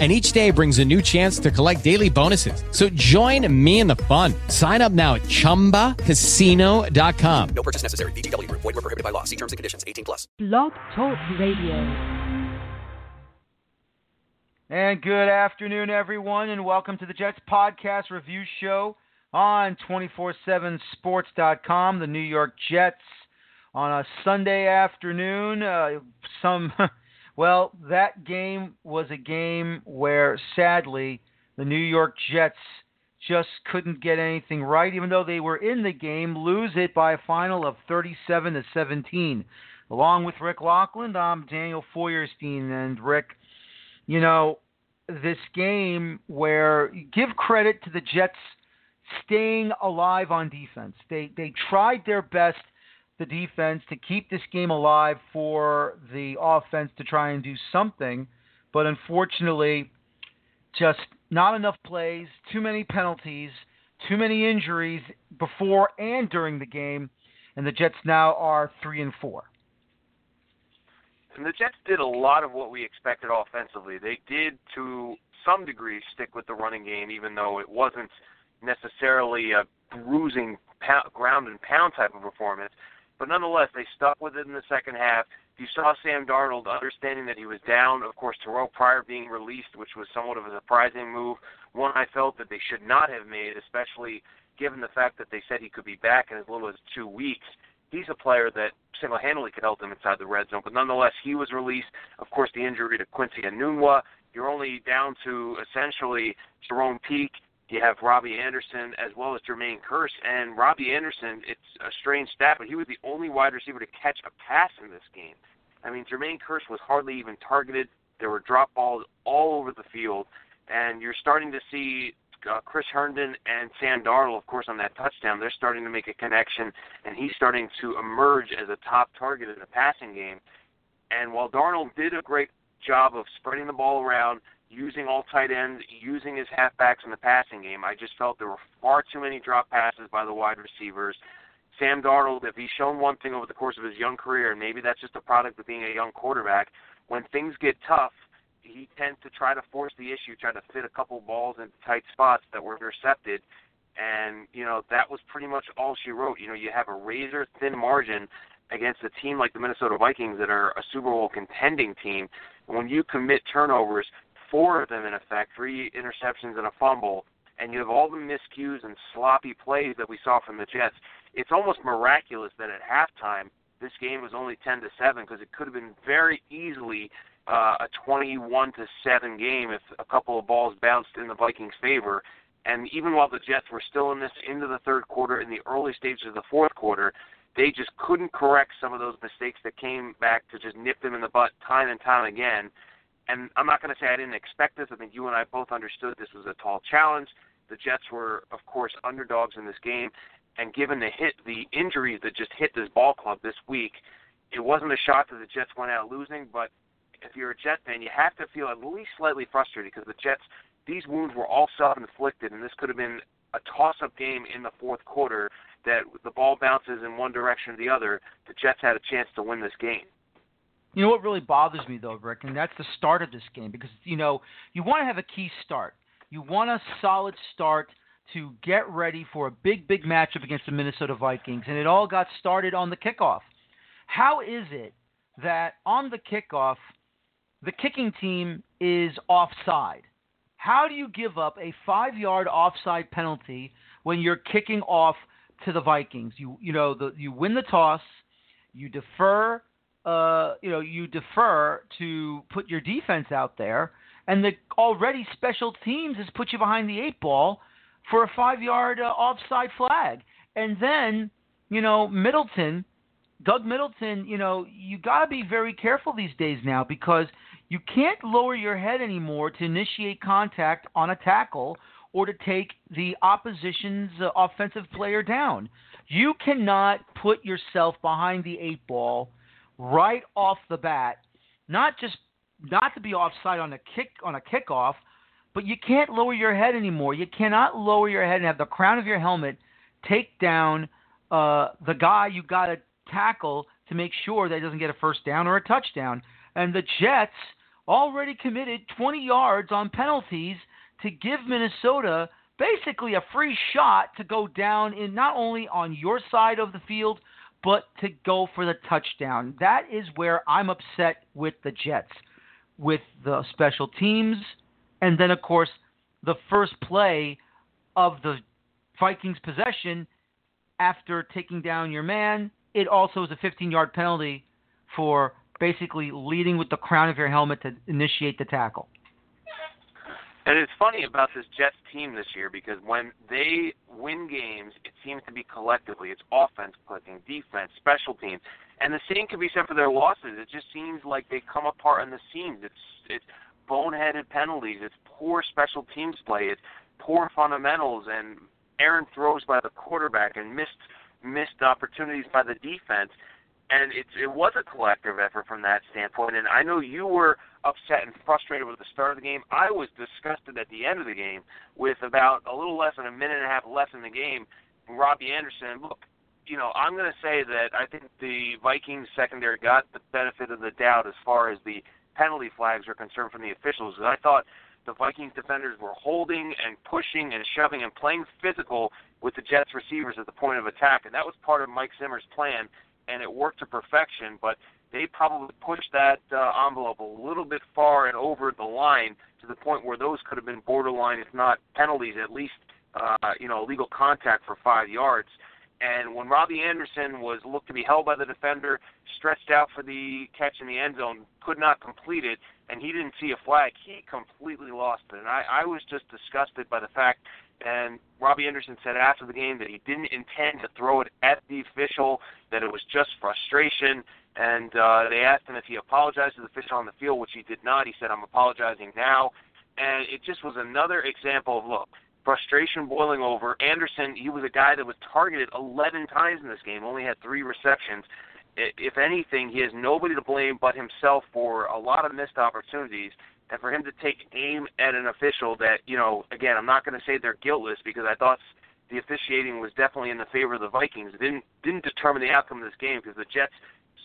and each day brings a new chance to collect daily bonuses. So join me in the fun. Sign up now at ChumbaCasino.com. No purchase necessary. VGW. Void were prohibited by law. See terms and conditions. 18 plus. Blog Talk Radio. And good afternoon, everyone, and welcome to the Jets Podcast Review Show on 247sports.com. The New York Jets on a Sunday afternoon. Uh, some... Well, that game was a game where sadly the New York Jets just couldn't get anything right, even though they were in the game, lose it by a final of 37 to 17. Along with Rick Laughland, I'm um, Daniel Feuerstein, and Rick, you know, this game where give credit to the Jets staying alive on defense. They they tried their best the defense to keep this game alive for the offense to try and do something. But unfortunately, just not enough plays, too many penalties, too many injuries before and during the game, and the Jets now are three and four. And the Jets did a lot of what we expected offensively. They did, to some degree, stick with the running game, even though it wasn't necessarily a bruising pound, ground and pound type of performance. But nonetheless, they stuck with it in the second half. You saw Sam Darnold understanding that he was down. Of course, Terrelle Pryor being released, which was somewhat of a surprising move. One I felt that they should not have made, especially given the fact that they said he could be back in as little as two weeks. He's a player that single-handedly could help them inside the red zone. But nonetheless, he was released. Of course, the injury to Quincy Enunwa. You're only down to essentially Charone Peake you have Robbie Anderson as well as Jermaine Kearse. And Robbie Anderson, it's a strange stat, but he was the only wide receiver to catch a pass in this game. I mean, Jermaine Kearse was hardly even targeted. There were drop balls all over the field. And you're starting to see uh, Chris Herndon and Sam Darnold, of course, on that touchdown. They're starting to make a connection, and he's starting to emerge as a top target in the passing game. And while Darnold did a great job of spreading the ball around, using all tight ends, using his halfbacks in the passing game. I just felt there were far too many drop passes by the wide receivers. Sam Darnold, if he's shown one thing over the course of his young career, and maybe that's just a product of being a young quarterback, when things get tough, he tends to try to force the issue, try to fit a couple balls into tight spots that were intercepted. And, you know, that was pretty much all she wrote. You know, you have a razor thin margin against a team like the Minnesota Vikings that are a Super Bowl contending team. When you commit turnovers, four of them in effect, three interceptions and a fumble, and you have all the miscues and sloppy plays that we saw from the Jets. It's almost miraculous that at halftime this game was only 10 to 7 because it could have been very easily uh, a 21 to 7 game if a couple of balls bounced in the Vikings' favor. And even while the Jets were still in this into the third quarter, in the early stages of the fourth quarter, they just couldn't correct some of those mistakes that came back to just nip them in the butt time and time again and I'm not going to say I didn't expect this. I think you and I both understood this was a tall challenge. The Jets were, of course, underdogs in this game, and given the hit, the injuries that just hit this ball club this week, it wasn't a shock that the Jets went out losing. But if you're a Jet fan, you have to feel at least slightly frustrated because the Jets, these wounds were all self-inflicted, and this could have been a toss-up game in the fourth quarter. That the ball bounces in one direction or the other, the Jets had a chance to win this game. You know what really bothers me though, Rick, and that's the start of this game because you know you want to have a key start. You want a solid start to get ready for a big, big matchup against the Minnesota Vikings, and it all got started on the kickoff. How is it that on the kickoff, the kicking team is offside? How do you give up a five-yard offside penalty when you're kicking off to the Vikings? You you know the, you win the toss, you defer uh, you know, you defer to put your defense out there, and the already special teams has put you behind the eight ball for a five-yard uh, offside flag, and then you know Middleton, Doug Middleton, you know you got to be very careful these days now because you can't lower your head anymore to initiate contact on a tackle or to take the opposition's uh, offensive player down. You cannot put yourself behind the eight ball right off the bat, not just not to be offside on a kick on a kickoff, but you can't lower your head anymore. You cannot lower your head and have the crown of your helmet take down uh, the guy you got to tackle to make sure that he doesn't get a first down or a touchdown. And the Jets already committed 20 yards on penalties to give Minnesota basically a free shot to go down in not only on your side of the field but to go for the touchdown. That is where I'm upset with the Jets, with the special teams, and then of course the first play of the Vikings possession after taking down your man. It also is a 15-yard penalty for basically leading with the crown of your helmet to initiate the tackle. And it's funny about this Jets team this year because when they win games, it seems to be collectively. It's offense clicking, defense, special teams, and the same can be said for their losses. It just seems like they come apart in the seams. It's it's boneheaded penalties. It's poor special teams play. It's poor fundamentals and errant throws by the quarterback and missed missed opportunities by the defense and it it was a collective effort from that standpoint. And I know you were upset and frustrated with the start of the game. I was disgusted at the end of the game with about a little less than a minute and a half left in the game. Robbie Anderson, look, you know, I'm going to say that I think the Vikings secondary got the benefit of the doubt as far as the penalty flags are concerned from the officials. I thought the Vikings defenders were holding and pushing and shoving and playing physical with the Jets receivers at the point of attack, and that was part of Mike Zimmer's plan and it worked to perfection. But they probably pushed that uh, envelope a little bit far and over the line to the point where those could have been borderline, if not penalties, at least uh, you know legal contact for five yards. And when Robbie Anderson was looked to be held by the defender, stretched out for the catch in the end zone, could not complete it, and he didn't see a flag, he completely lost it. And I, I was just disgusted by the fact and Robbie Anderson said after the game that he didn't intend to throw it at the official, that it was just frustration. And uh, they asked him if he apologized to the official on the field, which he did not. He said, I'm apologizing now. And it just was another example of, look, frustration boiling over. Anderson, he was a guy that was targeted 11 times in this game, only had three receptions. If anything, he has nobody to blame but himself for a lot of missed opportunities and for him to take aim at an official that, you know, again, I'm not going to say they're guiltless because I thought the officiating was definitely in the favor of the Vikings. It didn't didn't determine the outcome of this game because the Jets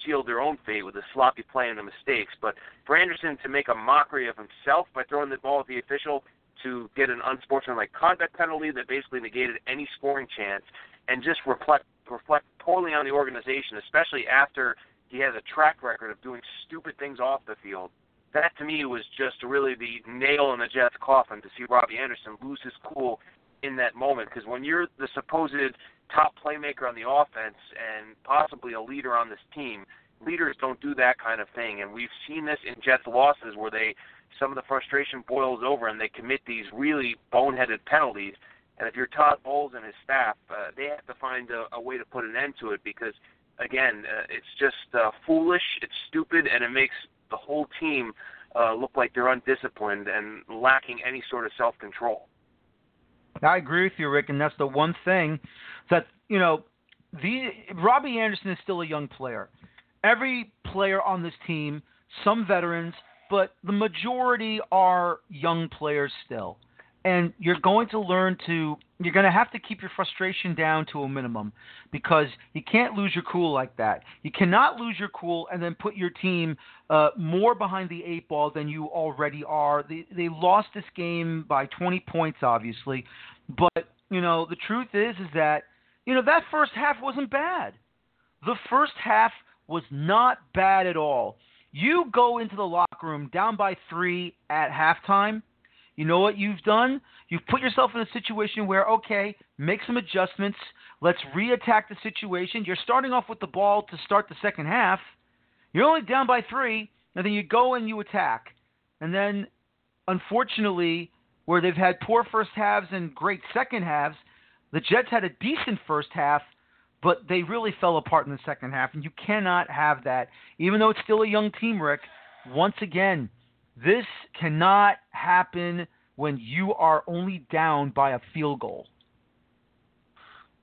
sealed their own fate with the sloppy play and the mistakes. But for Anderson to make a mockery of himself by throwing the ball at the official to get an unsportsmanlike conduct penalty that basically negated any scoring chance and just reflect reflect poorly on the organization, especially after he has a track record of doing stupid things off the field that to me was just really the nail in the Jets' coffin to see Robbie Anderson lose his cool in that moment. Because when you're the supposed top playmaker on the offense and possibly a leader on this team, leaders don't do that kind of thing. And we've seen this in Jets losses where they some of the frustration boils over and they commit these really boneheaded penalties. And if you're Todd Bowles and his staff, uh, they have to find a, a way to put an end to it because, again, uh, it's just uh, foolish, it's stupid, and it makes the whole team uh, look like they're undisciplined and lacking any sort of self control. I agree with you, Rick, and that's the one thing that you know. The Robbie Anderson is still a young player. Every player on this team, some veterans, but the majority are young players still and you're going to learn to you're going to have to keep your frustration down to a minimum because you can't lose your cool like that. You cannot lose your cool and then put your team uh, more behind the eight ball than you already are. They they lost this game by 20 points, obviously, but you know the truth is is that you know that first half wasn't bad. The first half was not bad at all. You go into the locker room down by three at halftime you know what you've done? You've put yourself in a situation where, okay, make some adjustments. Let's reattack the situation. You're starting off with the ball to start the second half. You're only down by three, and then you go and you attack. And then, unfortunately, where they've had poor first halves and great second halves, the Jets had a decent first half, but they really fell apart in the second half. And you cannot have that, even though it's still a young team, Rick. Once again, this cannot happen when you are only down by a field goal.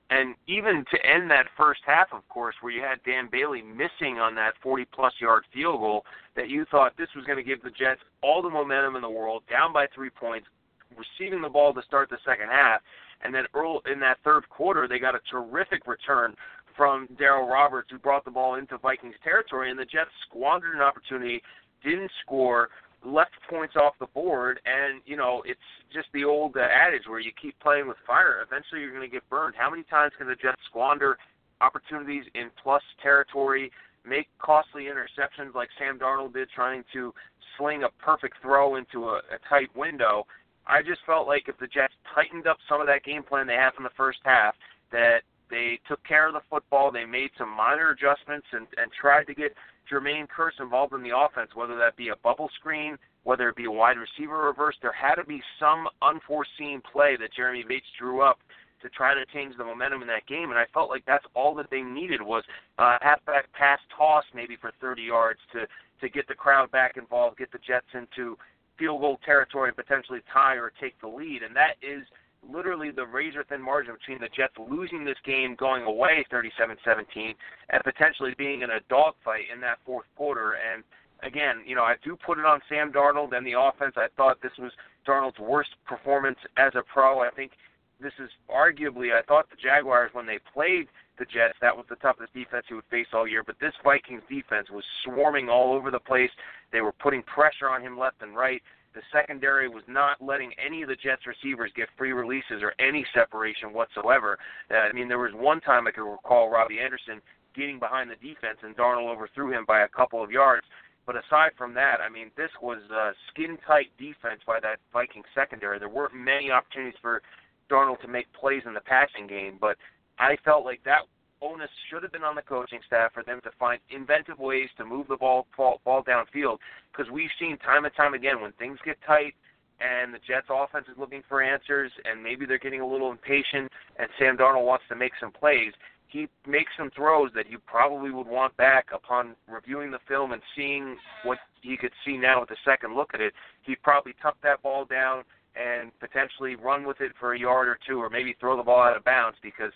And even to end that first half, of course, where you had Dan Bailey missing on that 40 plus yard field goal, that you thought this was going to give the Jets all the momentum in the world, down by three points, receiving the ball to start the second half. And then early in that third quarter, they got a terrific return from Daryl Roberts, who brought the ball into Vikings territory, and the Jets squandered an opportunity, didn't score, left points off the board, and you know it's just the old uh, adage where you keep playing with fire. Eventually, you're going to get burned. How many times can the Jets squander opportunities in plus territory, make costly interceptions like Sam Darnold did, trying to sling a perfect throw into a, a tight window? I just felt like if the Jets tightened up some of that game plan they had from the first half, that they took care of the football, they made some minor adjustments, and, and tried to get Jermaine Kearse involved in the offense, whether that be a bubble screen, whether it be a wide receiver reverse. There had to be some unforeseen play that Jeremy Bates drew up to try to change the momentum in that game, and I felt like that's all that they needed was a halfback pass toss maybe for 30 yards to to get the crowd back involved, get the Jets into field goal territory, potentially tie or take the lead, and that is literally the razor thin margin between the Jets losing this game going away 37-17 and potentially being in a dogfight in that fourth quarter. And again, you know, I do put it on Sam Darnold and the offense. I thought this was Darnold's worst performance as a pro. I think this is arguably, I thought the Jaguars, when they played the Jets, that was the toughest defense he would face all year. But this Vikings defense was swarming all over the place. They were putting pressure on him left and right. The secondary was not letting any of the Jets receivers get free releases or any separation whatsoever. Uh, I mean, there was one time I can recall Robbie Anderson getting behind the defense and Darnold overthrew him by a couple of yards. But aside from that, I mean, this was a skin tight defense by that Viking secondary. There weren't many opportunities for Darnold to make plays in the passing game, but I felt like that onus should have been on the coaching staff for them to find inventive ways to move the ball ball, ball downfield because we've seen time and time again when things get tight and the Jets offense is looking for answers and maybe they're getting a little impatient and Sam Darnold wants to make some plays he makes some throws that you probably would want back upon reviewing the film and seeing what he could see now with the second look at it. He'd probably tuck that ball down and potentially run with it for a yard or two, or maybe throw the ball out of bounds because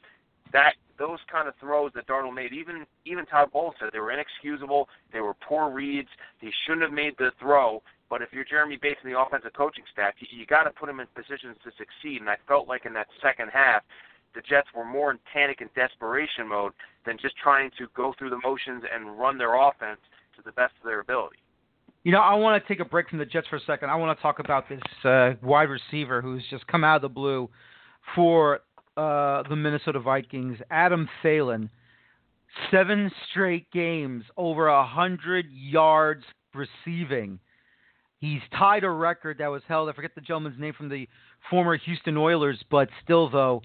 that those kind of throws that Darnold made, even even Todd Bowles said they were inexcusable. They were poor reads. He shouldn't have made the throw. But if you're Jeremy Bates and the offensive coaching staff, you, you got to put him in positions to succeed. And I felt like in that second half, the Jets were more in panic and desperation mode than just trying to go through the motions and run their offense to the best of their ability. You know, I want to take a break from the Jets for a second. I want to talk about this uh, wide receiver who's just come out of the blue for uh, the Minnesota Vikings, Adam Thielen, seven straight games over a hundred yards receiving. He's tied a record that was held. I forget the gentleman's name from the former Houston Oilers, but still, though,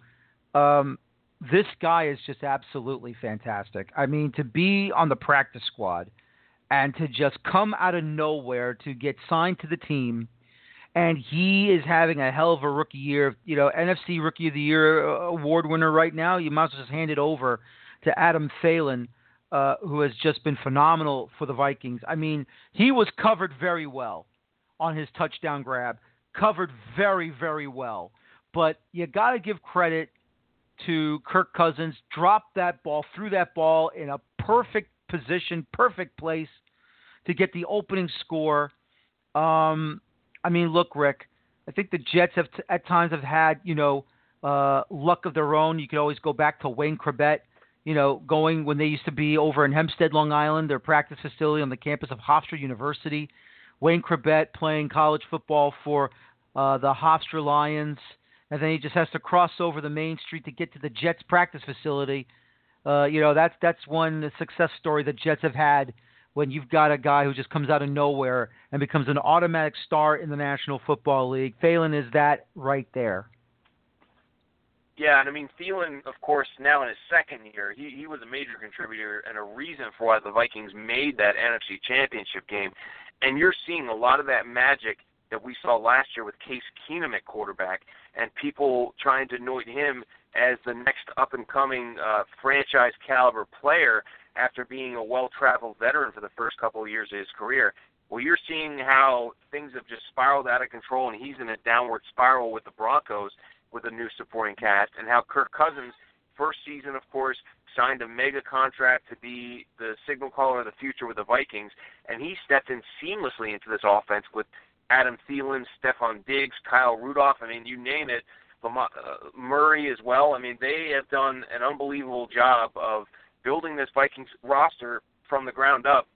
um, this guy is just absolutely fantastic. I mean, to be on the practice squad and to just come out of nowhere to get signed to the team and he is having a hell of a rookie year. You know, NFC Rookie of the Year uh, award winner right now. You might as well just hand it over to Adam Thielen, uh, who has just been phenomenal for the Vikings. I mean, he was covered very well on his touchdown grab, covered very, very well. But you got to give credit to Kirk Cousins. Dropped that ball, threw that ball in a perfect position, perfect place to get the opening score. Um, I mean, look, Rick. I think the Jets have t- at times have had you know uh, luck of their own. You could always go back to Wayne Chrebet, you know, going when they used to be over in Hempstead, Long Island, their practice facility on the campus of Hofstra University. Wayne Chrebet playing college football for uh, the Hofstra Lions, and then he just has to cross over the main street to get to the Jets practice facility. Uh, you know, that's that's one success story the Jets have had when you've got a guy who just comes out of nowhere and becomes an automatic star in the National Football League. Thielen is that right there. Yeah, and I mean Thielen, of course, now in his second year, he he was a major contributor and a reason for why the Vikings made that NFC Championship game. And you're seeing a lot of that magic that we saw last year with Case Keenum at quarterback, and people trying to anoint him as the next up and coming uh, franchise caliber player after being a well-traveled veteran for the first couple of years of his career. Well, you're seeing how things have just spiraled out of control, and he's in a downward spiral with the Broncos with a new supporting cast, and how Kirk Cousins first season, of course, signed a mega contract to be the signal caller of the future with the Vikings, and he stepped in seamlessly into this offense with Adam Thielen, Stefon Diggs, Kyle Rudolph. I mean, you name it. Lamar, uh, Murray as well. I mean, they have done an unbelievable job of building this Vikings roster from the ground up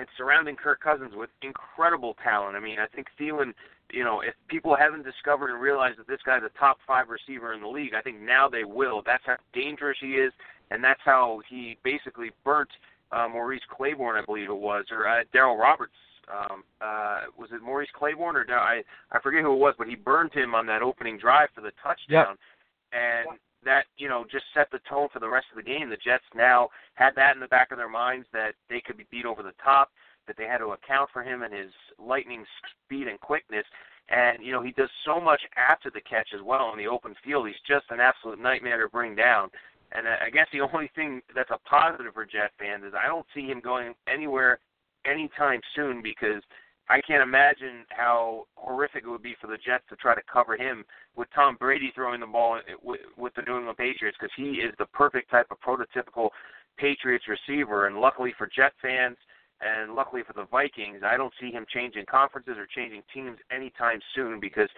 and surrounding Kirk Cousins with incredible talent. I mean, I think Thielen, you know, if people haven't discovered and realized that this guy's a top five receiver in the league, I think now they will. That's how dangerous he is, and that's how he basically burnt uh, Maurice Claiborne, I believe it was, or uh, Darryl Roberts. Um, uh, was it Maurice Claiborne or Dar- I I forget who it was, but he burned him on that opening drive for the touchdown, Yep. and that you know just set the tone for the rest of the game. The Jets now had that in the back of their minds that they could be beat over the top, that they had to account for him and his lightning speed and quickness. And you know he does so much after the catch as well in the open field. He's just an absolute nightmare to bring down. And I guess the only thing that's a positive for Jet fans is I don't see him going anywhere anytime soon because I can't imagine how horrific it would be for the Jets to try to cover him with Tom Brady throwing the ball with, the New England Patriots because he is the perfect type of prototypical Patriots receiver. And luckily for Jet fans and luckily for the Vikings, I don't see him changing conferences or changing teams anytime soon because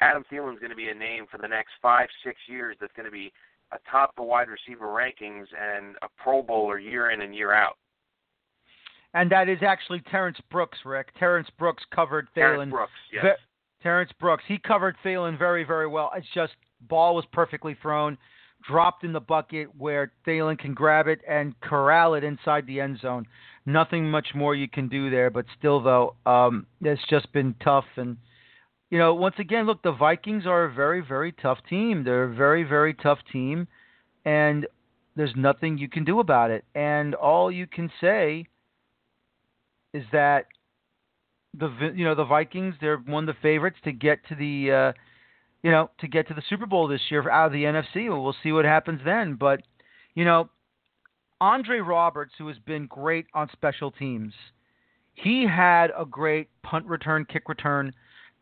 Adam Thielen is going to be a name for the next five, six years that's going to be atop the wide receiver rankings and a Pro Bowler year in and year out. And that is actually Terrence Brooks, Rick. Terrence Brooks covered Thielen. Terrence. Brooks, yes. Ve- Terrence Brooks. He covered Thielen very, very well. It's just ball was perfectly thrown, dropped in the bucket where Thielen can grab it and corral it inside the end zone. Nothing much more you can do there, but still though, um, it's just been tough and you know, once again, look, the Vikings are a very, very tough team. They're a very, very tough team, and there's nothing you can do about it. And all you can say is that the you know the Vikings they're one of the favorites to get to the uh, you know to get to the Super Bowl this year out of the NFC. Well, we'll see what happens then. But you know, Andre Roberts, who has been great on special teams, he had a great punt return, kick return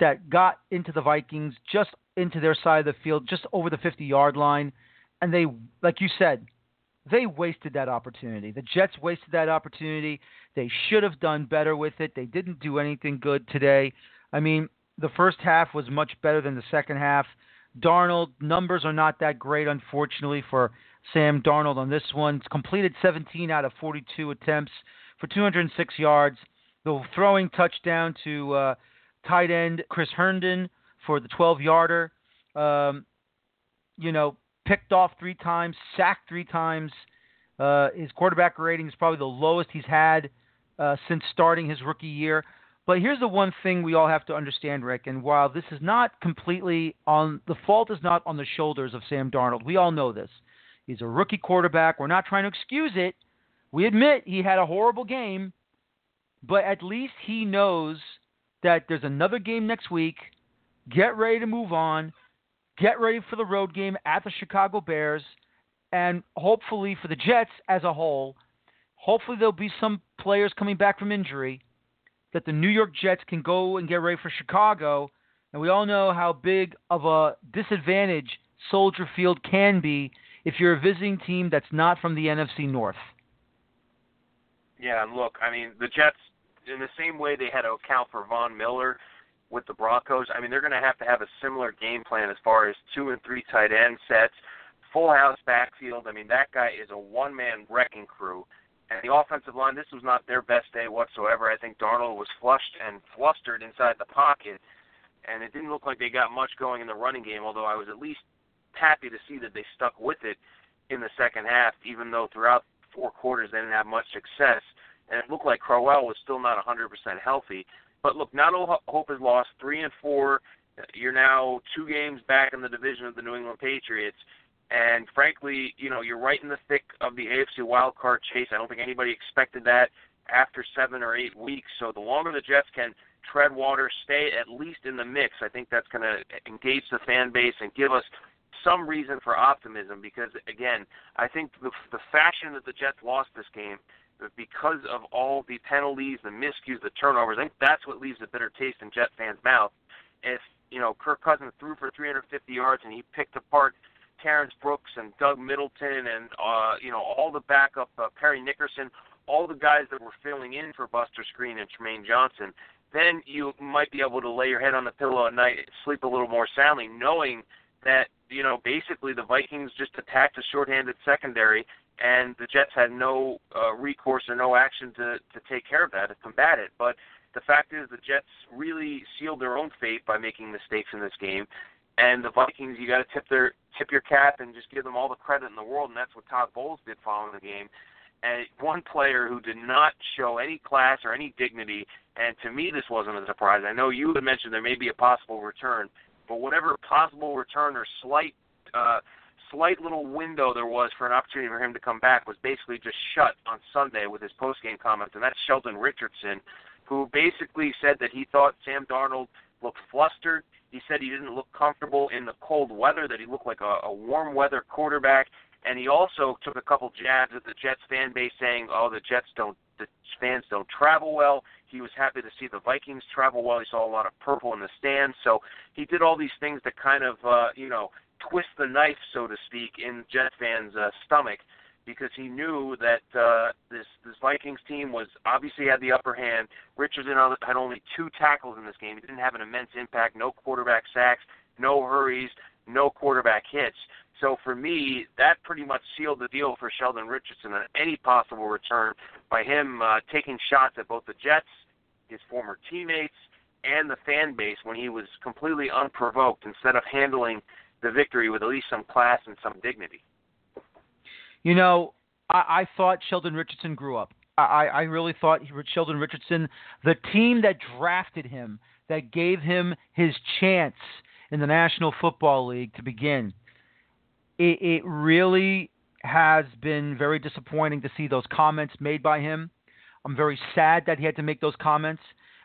that got into the Vikings just into their side of the field, just over the 50 yard line, and they, like you said, they wasted that opportunity. The Jets wasted that opportunity. They should have done better with it. They didn't do anything good today. I mean, the first half was much better than the second half. Darnold numbers are not that great, unfortunately, for Sam Darnold on this one. It's completed 17 out of 42 attempts for 206 yards. The throwing touchdown to uh, tight end Chris Herndon for the 12 yarder. Um, you know, picked off three times, sacked three times. Uh, his quarterback rating is probably the lowest he's had uh, since starting his rookie year. But here's the one thing we all have to understand, Rick. And while this is not completely on the fault is not on the shoulders of Sam Darnold, we all know this. He's a rookie quarterback. We're not trying to excuse it. We admit he had a horrible game, but at least he knows that there's another game next week. Get ready to move on. Get ready for the road game at the Chicago Bears, and hopefully for the Jets as a whole. Hopefully there'll be some players coming back from injury that the New York Jets can go and get ready for Chicago. And we all know how big of a disadvantage Soldier Field can be if you're a visiting team that's not from the NFC North. Yeah, and look, I mean, the Jets, in the same way they had to account for Von Miller with the Broncos, I mean, they're going to have to have a similar game plan as far as two and three tight end sets, full house backfield. I mean, that guy is a one man wrecking crew. And the offensive line, this was not their best day whatsoever. I think Darnold was flushed and flustered inside the pocket, and it didn't look like they got much going in the running game, although I was at least happy to see that they stuck with it in the second half, even though throughout four quarters they didn't have much success. And it looked like Crowell was still not 100% healthy. But look, not all hope is lost. Three and four. You're now two games back in the division of the New England Patriots. And frankly, you know, you're right in the thick of the AFC wild card chase. I don't think anybody expected that after seven or eight weeks. So the longer the Jets can tread water, stay at least in the mix, I think that's going to engage the fan base and give us some reason for optimism. Because again, I think the the fashion that the Jets lost this game because of all the penalties, the miscues, the turnovers, I think that's what leaves a bitter taste in Jet fans' mouth. If you know Kirk Cousins threw for 350 yards and he picked apart Terrence Brooks and Doug Middleton and uh, you know all the backup uh, Parry Nickerson, all the guys that were filling in for Buster Skrine and Trumaine Johnson, then you might be able to lay your head on the pillow at night, sleep a little more soundly, knowing that you know basically the Vikings just attacked a shorthanded secondary, and the Jets had no uh, recourse or no action to to take care of that to combat it. But the fact is, the Jets really sealed their own fate by making mistakes in this game, and the Vikings, you got to tip their tip your cap and just give them all the credit in the world, and that's what Todd Bowles did following the game. And one player who did not show any class or any dignity, and to me this wasn't a surprise. I know you had mentioned there may be a possible return, but whatever possible return or slight uh, slight little window there was for an opportunity for him to come back was basically just shut on Sunday with his post game comments, and that's Sheldon Richardson, who basically said that he thought Sam Darnold looked flustered. He said he didn't look comfortable in the cold weather, that he looked like a, a warm weather quarterback. And he also took a couple jabs at the Jets fan base saying, oh, the Jets don't, the fans don't travel well. He was happy to see the Vikings travel well. He saw a lot of purple in the stands. So he did all these things to kind of, uh, you know, twist the knife, so to speak, in Jet fans' uh, stomach because he knew that uh, this this Vikings team was obviously had the upper hand. Richardson had only two tackles in this game. He didn't have an immense impact. No quarterback sacks, no hurries, no quarterback hits. So for me, that pretty much sealed the deal for Sheldon Richardson on any possible return by him uh, taking shots at both the Jets, his former teammates, and the fan base when he was completely unprovoked instead of handling the victory with at least some class and some dignity. You know, I, I thought Sheldon Richardson grew up. I, I really thought he, Sheldon Richardson, the team that drafted him, that gave him his chance in the National Football League to begin, it, it really has been very disappointing to see those comments made by him. I'm very sad that he had to make those comments.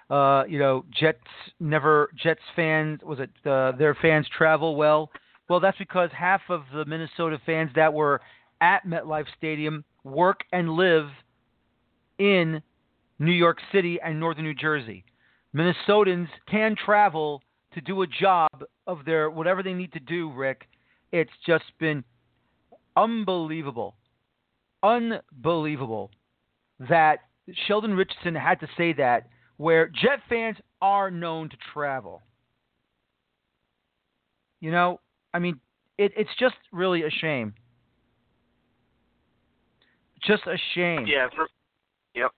Uh, you know, Jets never Jets fans was it uh, their fans travel well. Well, that's because half of the Minnesota fans that were at MetLife Stadium work and live in New York City and northern New Jersey. Minnesotans can travel to do a job of their whatever they need to do, Rick. It's just been unbelievable. Unbelievable that Sheldon Richardson had to say that where Jet fans are known to travel. You know, I mean, it, it's just really a shame. Just a shame. Yeah. For, yep.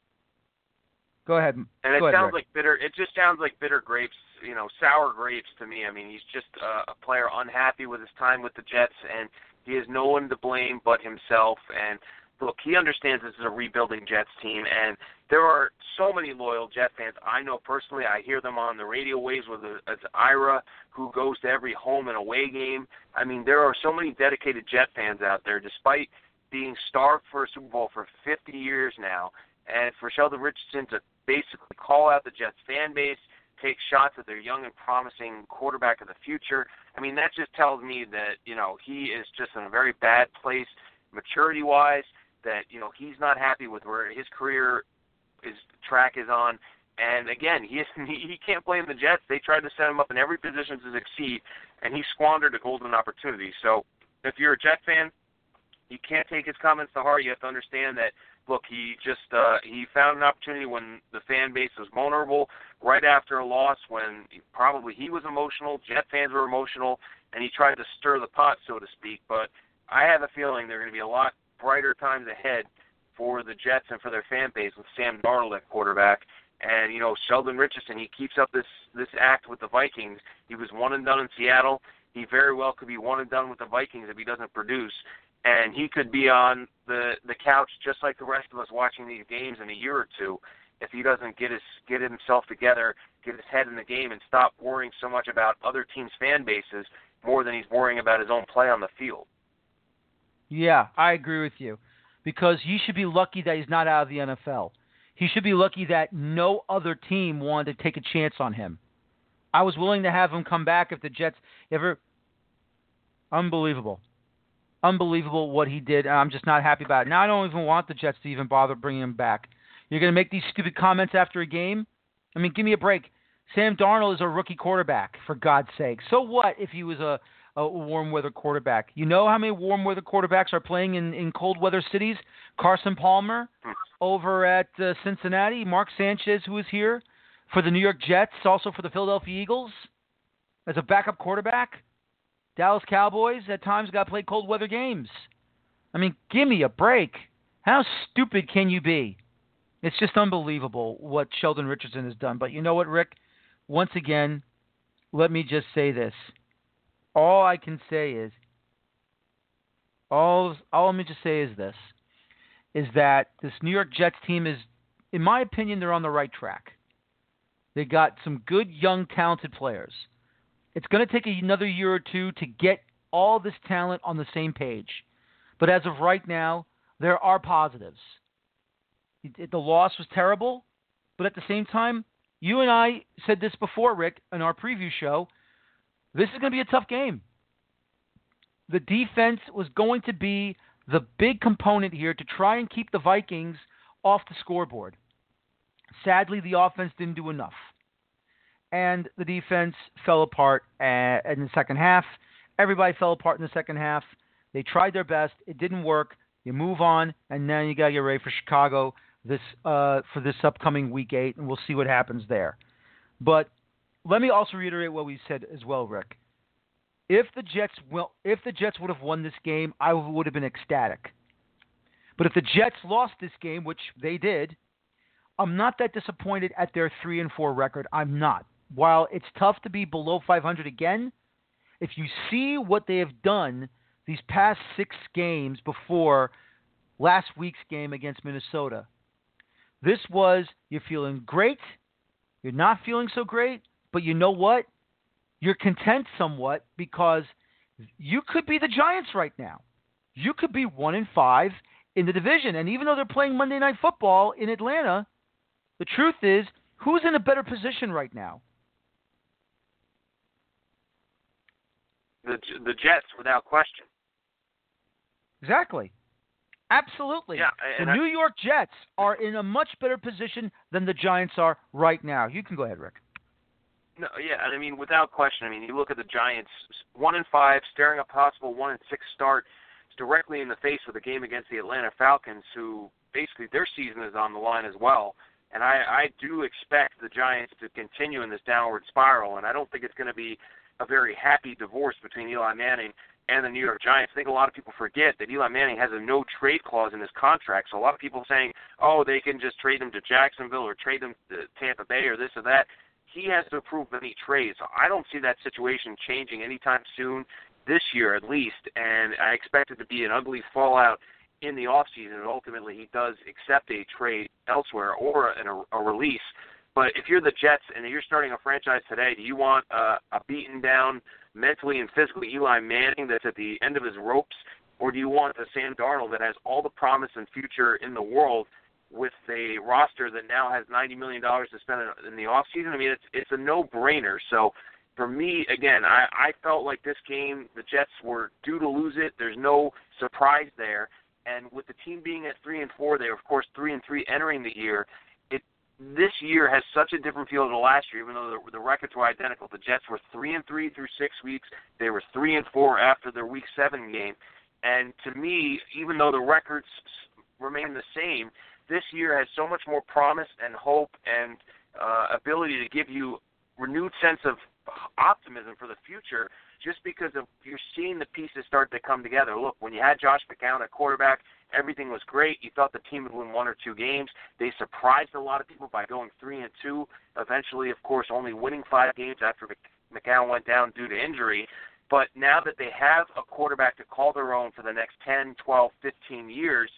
Go ahead. And it Go sounds ahead, like bitter. It just sounds like bitter grapes. You know, sour grapes to me. I mean, he's just a, a player unhappy with his time with the Jets, and he has no one to blame but himself. And look, he understands this is a rebuilding Jets team, and there are so many loyal Jet fans. I know personally. I hear them on the radio waves with it's Ira, who goes to every home and away game. I mean, there are so many dedicated Jet fans out there, despite being starved for a Super Bowl for 50 years now, and for Sheldon Richardson to basically call out the Jets fan base, take shots at their young and promising quarterback of the future. I mean, that just tells me that you know he is just in a very bad place, maturity wise. That you know he's not happy with where his career, his track is on. And again, he is, he can't blame the Jets. They tried to set him up in every position to succeed, and he squandered a golden opportunity. So, if you're a Jet fan, you can't take his comments to heart. You have to understand that look, he just uh, he found an opportunity when the fan base was vulnerable, right after a loss, when probably he was emotional, Jet fans were emotional, and he tried to stir the pot, so to speak. But I have a feeling there are going to be a lot brighter times ahead for the Jets and for their fan base with Sam Darnold at quarterback. And you know Sheldon Richardson, he keeps up this this act with the Vikings. He was one and done in Seattle. He very well could be one and done with the Vikings if he doesn't produce and he could be on the the couch just like the rest of us watching these games in a year or two if he doesn't get his get himself together, get his head in the game, and stop worrying so much about other teams' fan bases more than he's worrying about his own play on the field. Yeah, I agree with you. Because he should be lucky that he's not out of the NFL. He should be lucky that no other team wanted to take a chance on him. I was willing to have him come back if the Jets ever. Unbelievable unbelievable what he did. I'm just not happy about it. Now I don't even want the Jets to even bother bringing him back. You're going to make these stupid comments after a game? I mean, give me a break. Sam Darnold is a rookie quarterback, for God's sake. So what if he was a, a warm weather quarterback. You know how many warm weather quarterbacks are playing in, in cold weather cities? Carson Palmer over at uh, Cincinnati, Mark Sanchez, who is here for the New York Jets, also for the Philadelphia Eagles as a backup quarterback. Dallas Cowboys at times got to play cold weather games. I mean, give me a break. How stupid can you be? It's just unbelievable what Sheldon Richardson has done. But you know what, Rick? Once again, let me just say this. All I can say is all all let me just say is this is that this New York Jets team is in my opinion they're on the right track. They got some good young talented players. It's going to take another year or two to get all this talent on the same page. But as of right now, there are positives. The loss was terrible, but at the same time, you and I said this before, Rick, in our preview show. This is going to be a tough game. The defense was going to be the big component here to try and keep the Vikings off the scoreboard. Sadly, the offense didn't do enough. And the defense fell apart uh, in the second half. Everybody fell apart in the second half. They tried their best. It didn't work. You move on, and now you got to get ready for Chicago this uh, for this upcoming week eight, and we'll see what happens there. But let me also reiterate what we said as well, Rick. If the Jets will, if the Jets would have won this game, I would have been ecstatic. But if the Jets lost this game, which they did, I'm not that disappointed at their three and four record. I'm not. While it's tough to be below 500 again, if you see what they have done these past six games before last week's game against Minnesota, this was you're feeling great, you're not feeling so great, but you know what? You're content somewhat because you could be the Giants right now. You could be one in five in the division. And even though they're playing Monday Night Football in Atlanta, the truth is, who's in a better position right now? The the Jets, without question. Exactly. Absolutely. Yeah, the I- New York Jets are in a much better position than the Giants are right now. You can go ahead, Rick. No, yeah, and I mean without question. I mean, you look at the Giants, one and five, staring a possible one and six start, directly in the face with a game against the Atlanta Falcons, who basically their season is on the line as well. And I, I do expect the Giants to continue in this downward spiral, and I don't think it's going to be a very happy divorce between Eli Manning and the New York Giants. I think a lot of people forget that Eli Manning has a no trade clause in his contract. So a lot of people saying, oh, they can just trade him to Jacksonville or trade him to Tampa Bay or this or that. He has to approve any trades. So I don't see that situation changing anytime soon, this year at least. And I expect it to be an ugly fallout in the off season. And ultimately, he does accept a trade elsewhere or an, a, a release. But if you're the Jets and you're starting a franchise today, do you want a, a beaten down mentally and physically Eli Manning that's at the end of his ropes, or do you want a Sam Darnold that has all the promise and future in the world with a roster that now has ninety million dollars to spend in the off season? I mean, it's it's a no brainer. So for me, again, I, I felt like this game the Jets were due to lose it. There's no surprise there. And with the team being at three and four, they were of course three and three entering the year this year has such a different feel to last year, even though the, the records were identical. The Jets were three and three through six weeks. They were three and four after their Week Seven game. And to me, even though the records remain the same, this year has so much more promise and hope and uh, ability to give you renewed sense of optimism for the future just because of you're seeing the pieces start to come together. Look, when you had Josh McCown at quarterback, everything was great. You thought the team would win one or two games. They surprised a lot of people by going three and two. Eventually, of course, only winning five games after McCown went down due to injury. But now that they have a quarterback to call their own for the next 10, 12, 15 years,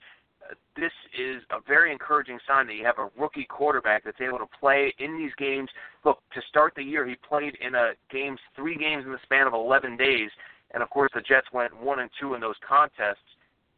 uh, this is a very encouraging sign that you have a rookie quarterback that's able to play in these games. Look, to start the year, he played in a games, three games in the span of 11 days, and of course the Jets went one and two in those contests.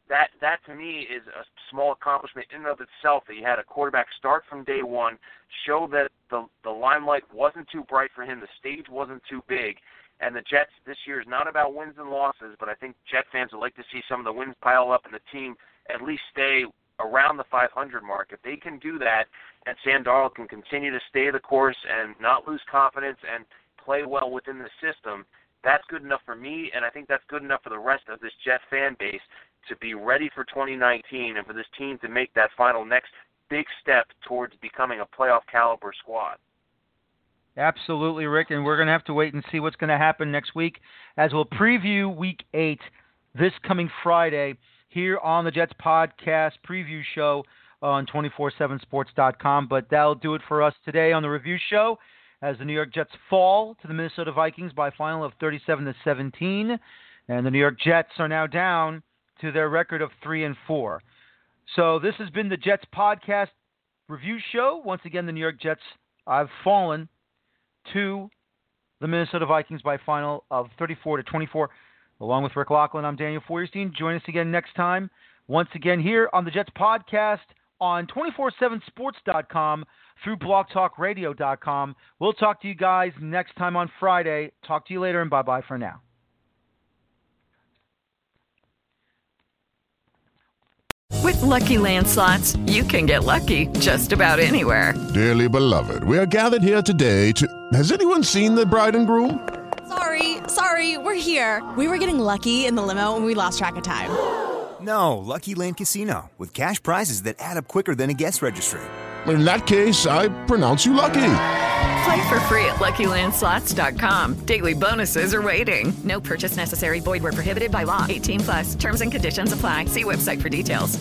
That that to me is a small accomplishment in and of itself. That you had a quarterback start from day one, show that the the limelight wasn't too bright for him, the stage wasn't too big, and the Jets this year is not about wins and losses, but I think Jet fans would like to see some of the wins pile up and the team at least stay around the 500 mark. If they can do that, and Sam Darnold can continue to stay the course and not lose confidence and play well within the system, That's good enough for me, and I think that's good enough for the rest of this Jet fan base to be ready for 2019 and for this team to make that final next big step towards becoming a playoff caliber squad. Absolutely, Rick, and we're going to have to wait and see what's going to happen next week as we'll preview week eight this coming Friday here on the Jets podcast preview show on 247sports.com. But that'll do it for us today on the review show as the New York Jets fall to the Minnesota Vikings by a final of 37 to 17, and the New York Jets are now down to their record of 3 and 4. So this has been the Jets podcast review show. Once again, the New York Jets have fallen to the Minnesota Vikings by final of 34 to 24. Along with Rick Laughland, I'm Daniel Feuerstein. Join us again next time. Once again here on the Jets podcast on 247sports.com through blogtalkradio.com. We'll talk to you guys next time on Friday. Talk to you later and bye bye for now. With lucky landslots, you can get lucky just about anywhere. Dearly beloved, we are gathered here today to. Has anyone seen the bride and groom? Sorry, sorry, we're here. We were getting lucky in the limo and we lost track of time. No, Lucky Land Casino, with cash prizes that add up quicker than a guest registry. In that case, I pronounce you lucky. Play for free at LuckyLandSlots.com. Daily bonuses are waiting. No purchase necessary. Void where prohibited by law. 18 plus. Terms and conditions apply. See website for details.